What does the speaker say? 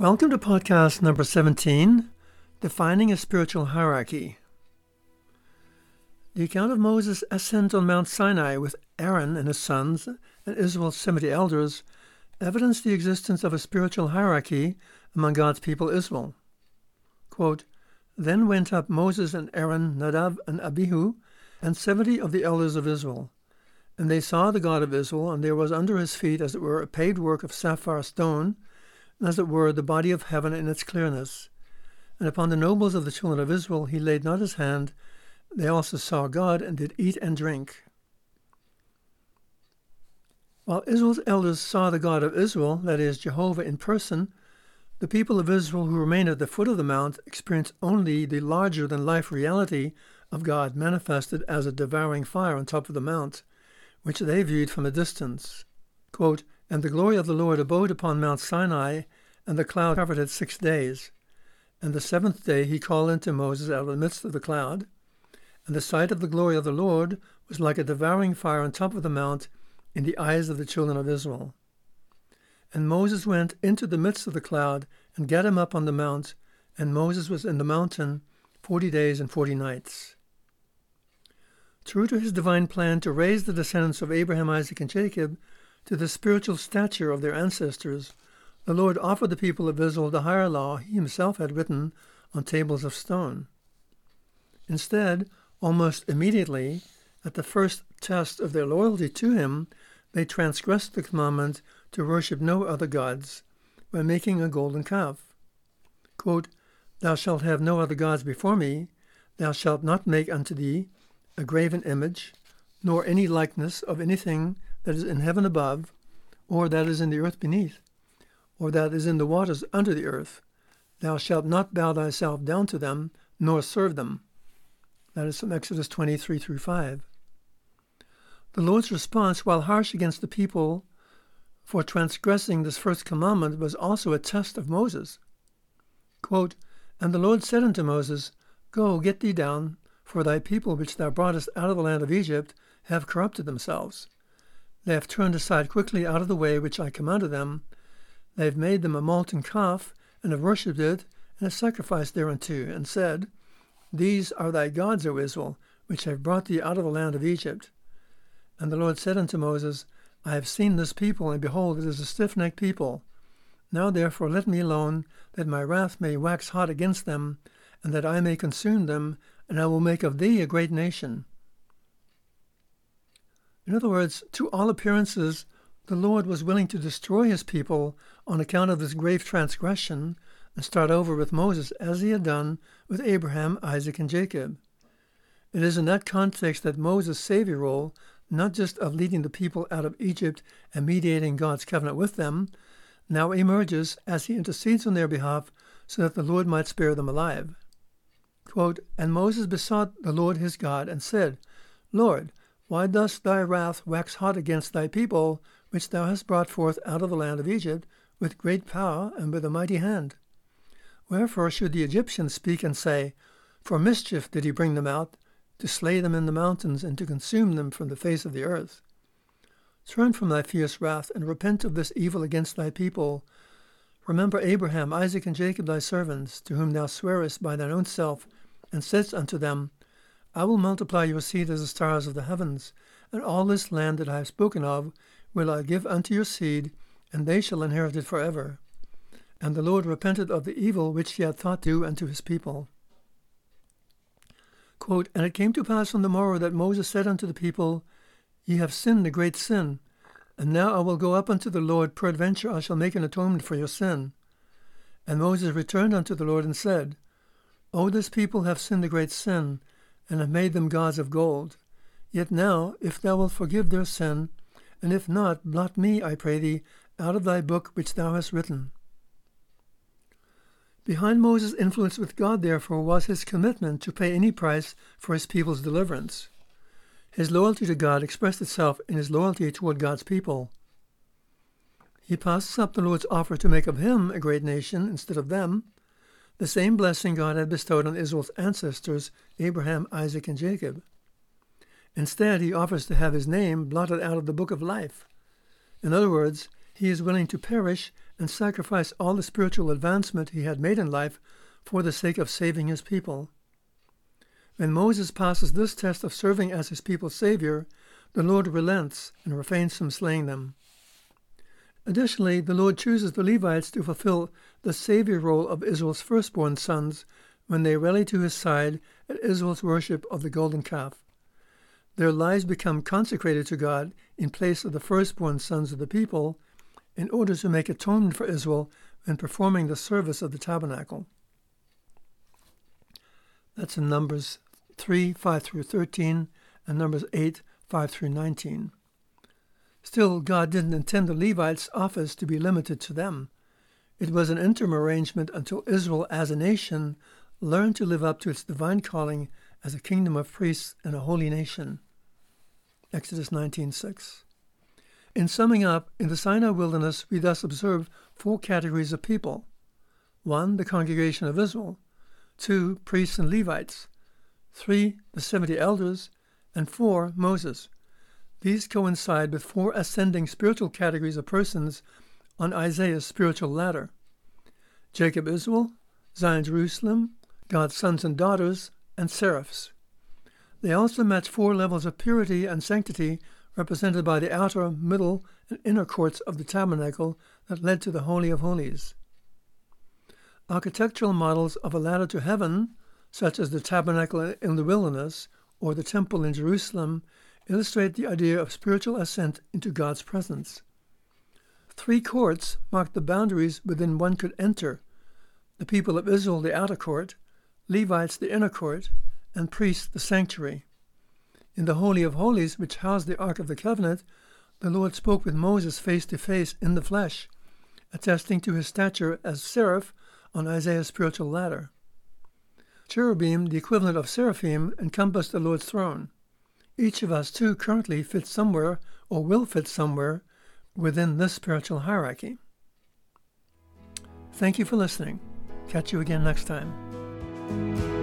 Welcome to podcast number 17 Defining a Spiritual Hierarchy. The account of Moses' ascent on Mount Sinai with Aaron and his sons and Israel's 70 elders evidence the existence of a spiritual hierarchy among God's people Israel. Quote, then went up Moses and Aaron, Nadab and Abihu, and seventy of the elders of Israel. And they saw the God of Israel, and there was under his feet, as it were, a paved work of sapphire stone, as it were, the body of heaven in its clearness. And upon the nobles of the children of Israel he laid not his hand. They also saw God, and did eat and drink. While Israel's elders saw the God of Israel, that is, Jehovah in person, the people of Israel who remained at the foot of the mount experienced only the larger than life reality of God manifested as a devouring fire on top of the mount, which they viewed from a distance. Quote, and the glory of the Lord abode upon Mount Sinai, and the cloud covered it six days. And the seventh day he called unto Moses out of the midst of the cloud. And the sight of the glory of the Lord was like a devouring fire on top of the mount in the eyes of the children of Israel. And Moses went into the midst of the cloud, and gat him up on the mount, and Moses was in the mountain forty days and forty nights. True to his divine plan to raise the descendants of Abraham, Isaac, and Jacob to the spiritual stature of their ancestors, the Lord offered the people of Israel the higher law he himself had written on tables of stone. Instead, almost immediately, at the first test of their loyalty to him, they transgressed the commandment to worship no other gods by making a golden calf. Quote, Thou shalt have no other gods before me, thou shalt not make unto thee a graven image, nor any likeness of anything that is in heaven above, or that is in the earth beneath, or that is in the waters under the earth. Thou shalt not bow thyself down to them, nor serve them. That is from Exodus 23 through 5. The Lord's response, while harsh against the people for transgressing this first commandment, was also a test of Moses. Quote, and the Lord said unto Moses, Go, get thee down, for thy people which thou broughtest out of the land of Egypt have corrupted themselves. They have turned aside quickly out of the way which I commanded them. They have made them a molten calf, and have worshipped it, and have sacrificed thereunto, and said, These are thy gods, O Israel, which have brought thee out of the land of Egypt. And the Lord said unto Moses, I have seen this people, and behold, it is a stiff necked people. Now therefore let me alone, that my wrath may wax hot against them, and that I may consume them, and I will make of thee a great nation. In other words, to all appearances, the Lord was willing to destroy his people on account of this grave transgression and start over with Moses as he had done with Abraham, Isaac, and Jacob. It is in that context that Moses' savior role, not just of leading the people out of Egypt and mediating God's covenant with them, now emerges as he intercedes on their behalf so that the Lord might spare them alive. Quote, and Moses besought the Lord his God and said, Lord, why dost thy wrath wax hot against thy people, which thou hast brought forth out of the land of Egypt, with great power and with a mighty hand? Wherefore should the Egyptians speak and say, For mischief did he bring them out, to slay them in the mountains, and to consume them from the face of the earth? Turn from thy fierce wrath, and repent of this evil against thy people. Remember Abraham, Isaac, and Jacob thy servants, to whom thou swearest by thine own self, and saidst unto them, I will multiply your seed as the stars of the heavens, and all this land that I have spoken of will I give unto your seed, and they shall inherit it for ever. And the Lord repented of the evil which he had thought to do unto his people. Quote, and it came to pass on the morrow that Moses said unto the people, Ye have sinned a great sin, and now I will go up unto the Lord, peradventure I shall make an atonement for your sin. And Moses returned unto the Lord and said, O this people have sinned a great sin, and have made them gods of gold. Yet now, if thou wilt forgive their sin, and if not, blot me, I pray thee, out of thy book which thou hast written. Behind Moses' influence with God, therefore, was his commitment to pay any price for his people's deliverance. His loyalty to God expressed itself in his loyalty toward God's people. He passes up the Lord's offer to make of him a great nation instead of them, the same blessing God had bestowed on Israel's ancestors, Abraham, Isaac, and Jacob. Instead, he offers to have his name blotted out of the book of life. In other words, he is willing to perish and sacrifice all the spiritual advancement he had made in life for the sake of saving his people. When Moses passes this test of serving as his people's savior, the Lord relents and refrains from slaying them. Additionally, the Lord chooses the Levites to fulfill the savior role of Israel's firstborn sons when they rally to his side at Israel's worship of the golden calf. Their lives become consecrated to God in place of the firstborn sons of the people in order to make atonement for Israel when performing the service of the tabernacle. That's in Numbers 3 5 through 13 and Numbers 8 5 through 19. Still, God didn't intend the Levites' office to be limited to them. It was an interim arrangement until Israel as a nation learned to live up to its divine calling as a kingdom of priests and a holy nation. Exodus 19:6. In summing up, in the Sinai wilderness we thus observe four categories of people. 1. The congregation of Israel. 2. Priests and Levites. 3. The 70 elders. And 4. Moses. These coincide with four ascending spiritual categories of persons on Isaiah's spiritual ladder Jacob Israel, Zion Jerusalem, God's sons and daughters, and seraphs. They also match four levels of purity and sanctity represented by the outer, middle, and inner courts of the tabernacle that led to the Holy of Holies. Architectural models of a ladder to heaven, such as the tabernacle in the wilderness or the temple in Jerusalem, illustrate the idea of spiritual ascent into God's presence. Three courts marked the boundaries within one could enter the people of Israel the outer court, Levites the inner court, and priests the sanctuary. In the Holy of Holies, which housed the Ark of the Covenant, the Lord spoke with Moses face to face in the flesh, attesting to his stature as seraph on Isaiah's spiritual ladder. Cherubim, the equivalent of seraphim, encompassed the Lord's throne. Each of us, too, currently fits somewhere or will fit somewhere within this spiritual hierarchy. Thank you for listening. Catch you again next time.